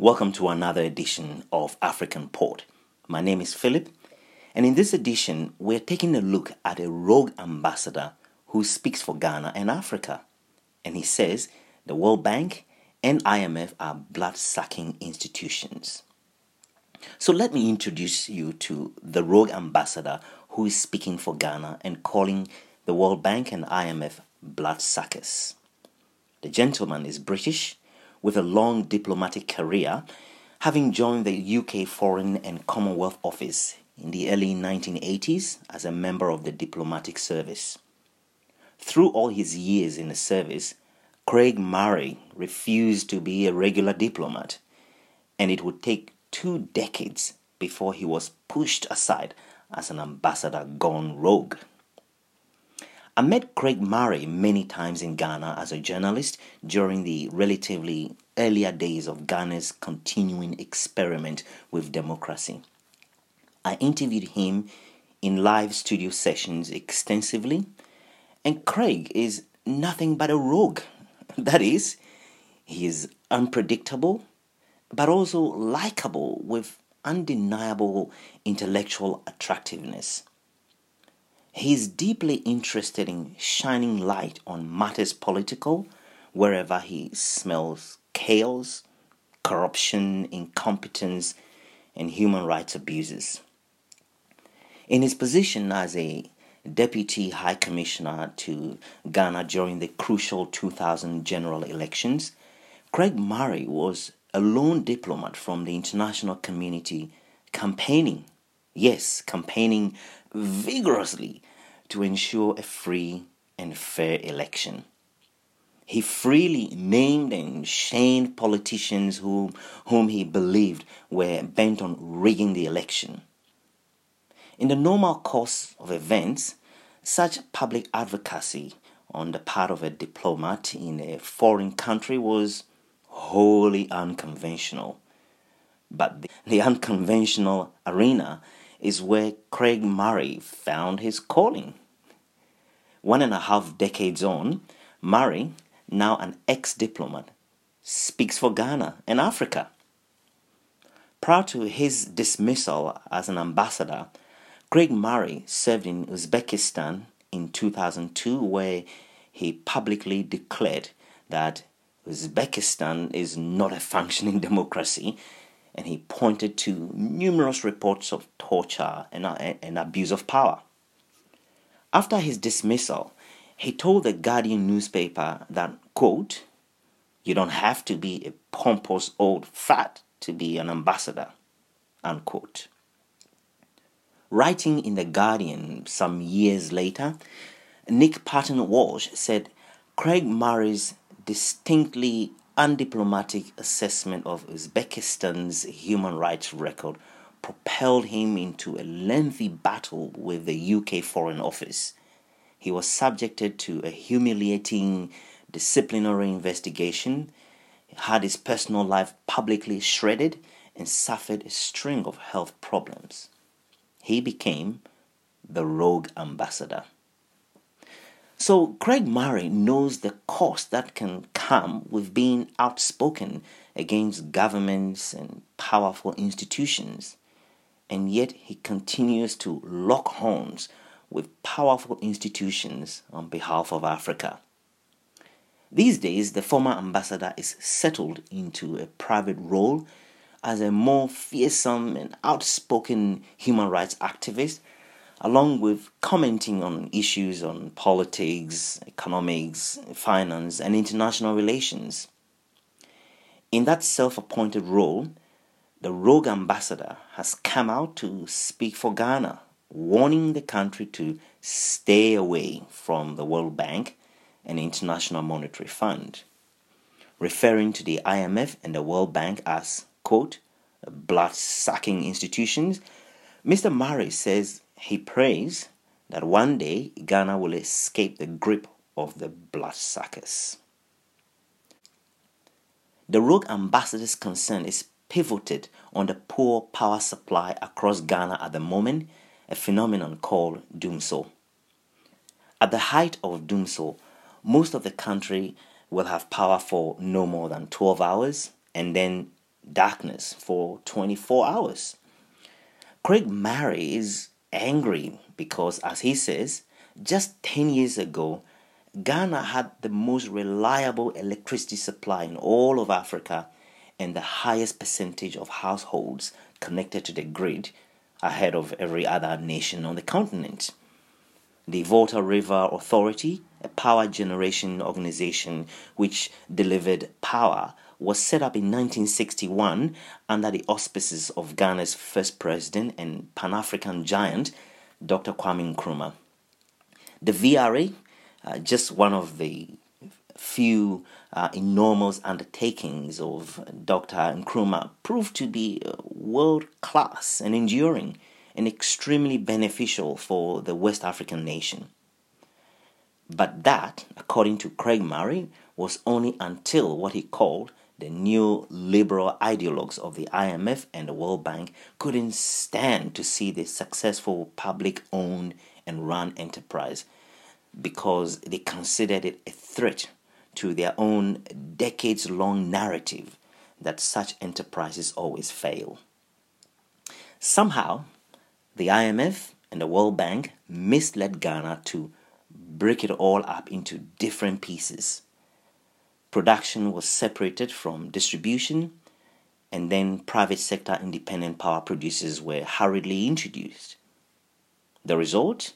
Welcome to another edition of African Port. My name is Philip, and in this edition, we're taking a look at a rogue ambassador who speaks for Ghana and Africa. And he says the World Bank and IMF are blood sucking institutions. So let me introduce you to the rogue ambassador who is speaking for Ghana and calling the World Bank and IMF bloodsuckers. The gentleman is British with a long diplomatic career, having joined the UK Foreign and Commonwealth Office in the early 1980s as a member of the diplomatic service. Through all his years in the service, Craig Murray refused to be a regular diplomat, and it would take two decades before he was pushed aside as an ambassador gone rogue. I met Craig Murray many times in Ghana as a journalist during the relatively earlier days of Ghana's continuing experiment with democracy. I interviewed him in live studio sessions extensively, and Craig is nothing but a rogue. That is, he is unpredictable, but also likable with undeniable intellectual attractiveness. He is deeply interested in shining light on matters political wherever he smells chaos, corruption, incompetence, and human rights abuses. In his position as a Deputy High Commissioner to Ghana during the crucial 2000 general elections, Craig Murray was a lone diplomat from the international community campaigning, yes, campaigning vigorously to ensure a free and fair election. He freely named and shamed politicians whom, whom he believed were bent on rigging the election. In the normal course of events, such public advocacy on the part of a diplomat in a foreign country was wholly unconventional. But the, the unconventional arena is where Craig Murray found his calling. One and a half decades on, Murray, now an ex diplomat, speaks for Ghana and Africa. Prior to his dismissal as an ambassador, Craig Murray served in Uzbekistan in 2002, where he publicly declared that Uzbekistan is not a functioning democracy and he pointed to numerous reports of torture and, uh, and abuse of power. After his dismissal, he told the Guardian newspaper that, quote, you don't have to be a pompous old fat to be an ambassador, unquote. Writing in The Guardian some years later, Nick Paton Walsh said Craig Murray's distinctly undiplomatic assessment of Uzbekistan's human rights record propelled him into a lengthy battle with the UK Foreign Office. He was subjected to a humiliating disciplinary investigation, had his personal life publicly shredded, and suffered a string of health problems. He became the rogue ambassador. So Craig Murray knows the cost that can come with being outspoken against governments and powerful institutions. And yet he continues to lock horns with powerful institutions on behalf of Africa. These days, the former ambassador is settled into a private role as a more fearsome and outspoken human rights activist along with commenting on issues on politics, economics, finance, and international relations. In that self appointed role, the rogue ambassador has come out to speak for Ghana, warning the country to stay away from the World Bank and International Monetary Fund, referring to the IMF and the World Bank as, quote, blood sucking institutions. Mr. Murray says he prays that one day Ghana will escape the grip of the bloodsuckers. The rogue ambassador's concern is pivoted on the poor power supply across Ghana at the moment, a phenomenon called dumsor. At the height of dumsor, most of the country will have power for no more than 12 hours and then darkness for 24 hours. Craig Murray is angry because, as he says, just 10 years ago, Ghana had the most reliable electricity supply in all of Africa and the highest percentage of households connected to the grid ahead of every other nation on the continent. The Volta River Authority, a power generation organization which delivered power, was set up in 1961 under the auspices of Ghana's first president and Pan African giant, Dr. Kwame Nkrumah. The VRA, uh, just one of the few uh, enormous undertakings of Dr. Nkrumah, proved to be uh, world class and enduring and extremely beneficial for the West African nation. But that, according to Craig Murray, was only until what he called the new liberal ideologues of the IMF and the World Bank couldn't stand to see the successful public owned and run enterprise because they considered it a threat to their own decades long narrative that such enterprises always fail. Somehow, the IMF and the World Bank misled Ghana to break it all up into different pieces Production was separated from distribution, and then private sector independent power producers were hurriedly introduced. The result?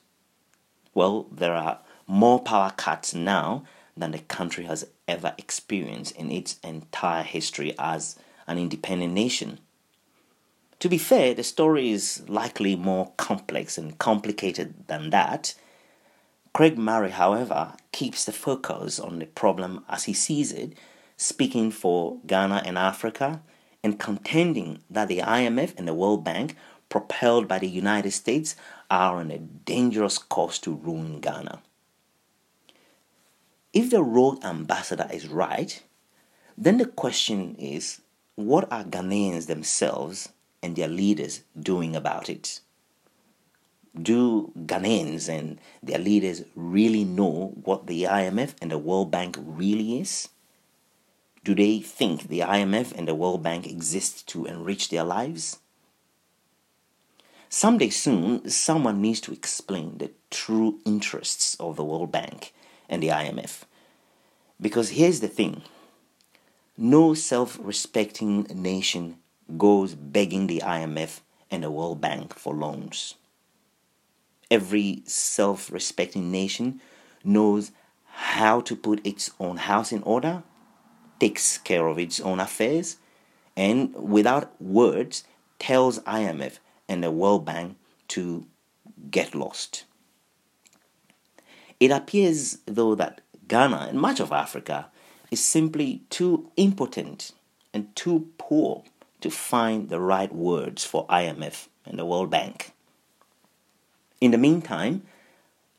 Well, there are more power cuts now than the country has ever experienced in its entire history as an independent nation. To be fair, the story is likely more complex and complicated than that, Craig Murray, however, keeps the focus on the problem as he sees it, speaking for Ghana and Africa, and contending that the IMF and the World Bank, propelled by the United States, are on a dangerous course to ruin Ghana. If the rogue ambassador is right, then the question is what are Ghanaians themselves and their leaders doing about it? Do Ghanaians and their leaders really know what the IMF and the World Bank really is? Do they think the IMF and the World Bank exist to enrich their lives? Someday soon, someone needs to explain the true interests of the World Bank and the IMF. Because here's the thing no self respecting nation goes begging the IMF and the World Bank for loans. Every self respecting nation knows how to put its own house in order, takes care of its own affairs, and without words tells IMF and the World Bank to get lost. It appears, though, that Ghana and much of Africa is simply too impotent and too poor to find the right words for IMF and the World Bank. In the meantime,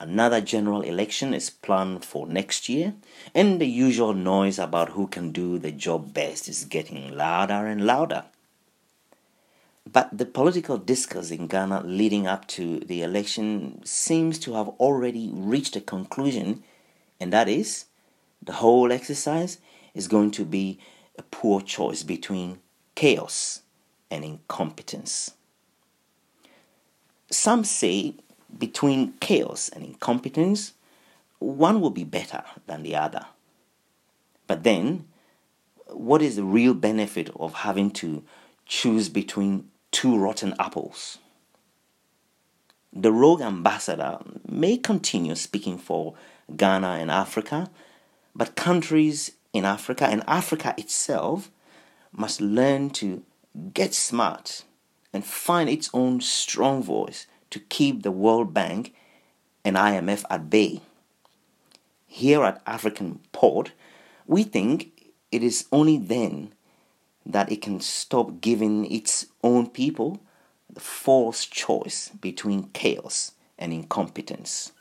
another general election is planned for next year, and the usual noise about who can do the job best is getting louder and louder. But the political discourse in Ghana leading up to the election seems to have already reached a conclusion, and that is the whole exercise is going to be a poor choice between chaos and incompetence. Some say between chaos and incompetence, one will be better than the other. But then, what is the real benefit of having to choose between two rotten apples? The rogue ambassador may continue speaking for Ghana and Africa, but countries in Africa and Africa itself must learn to get smart and find its own strong voice to keep the World Bank and IMF at bay. Here at African Port, we think it is only then that it can stop giving its own people the false choice between chaos and incompetence.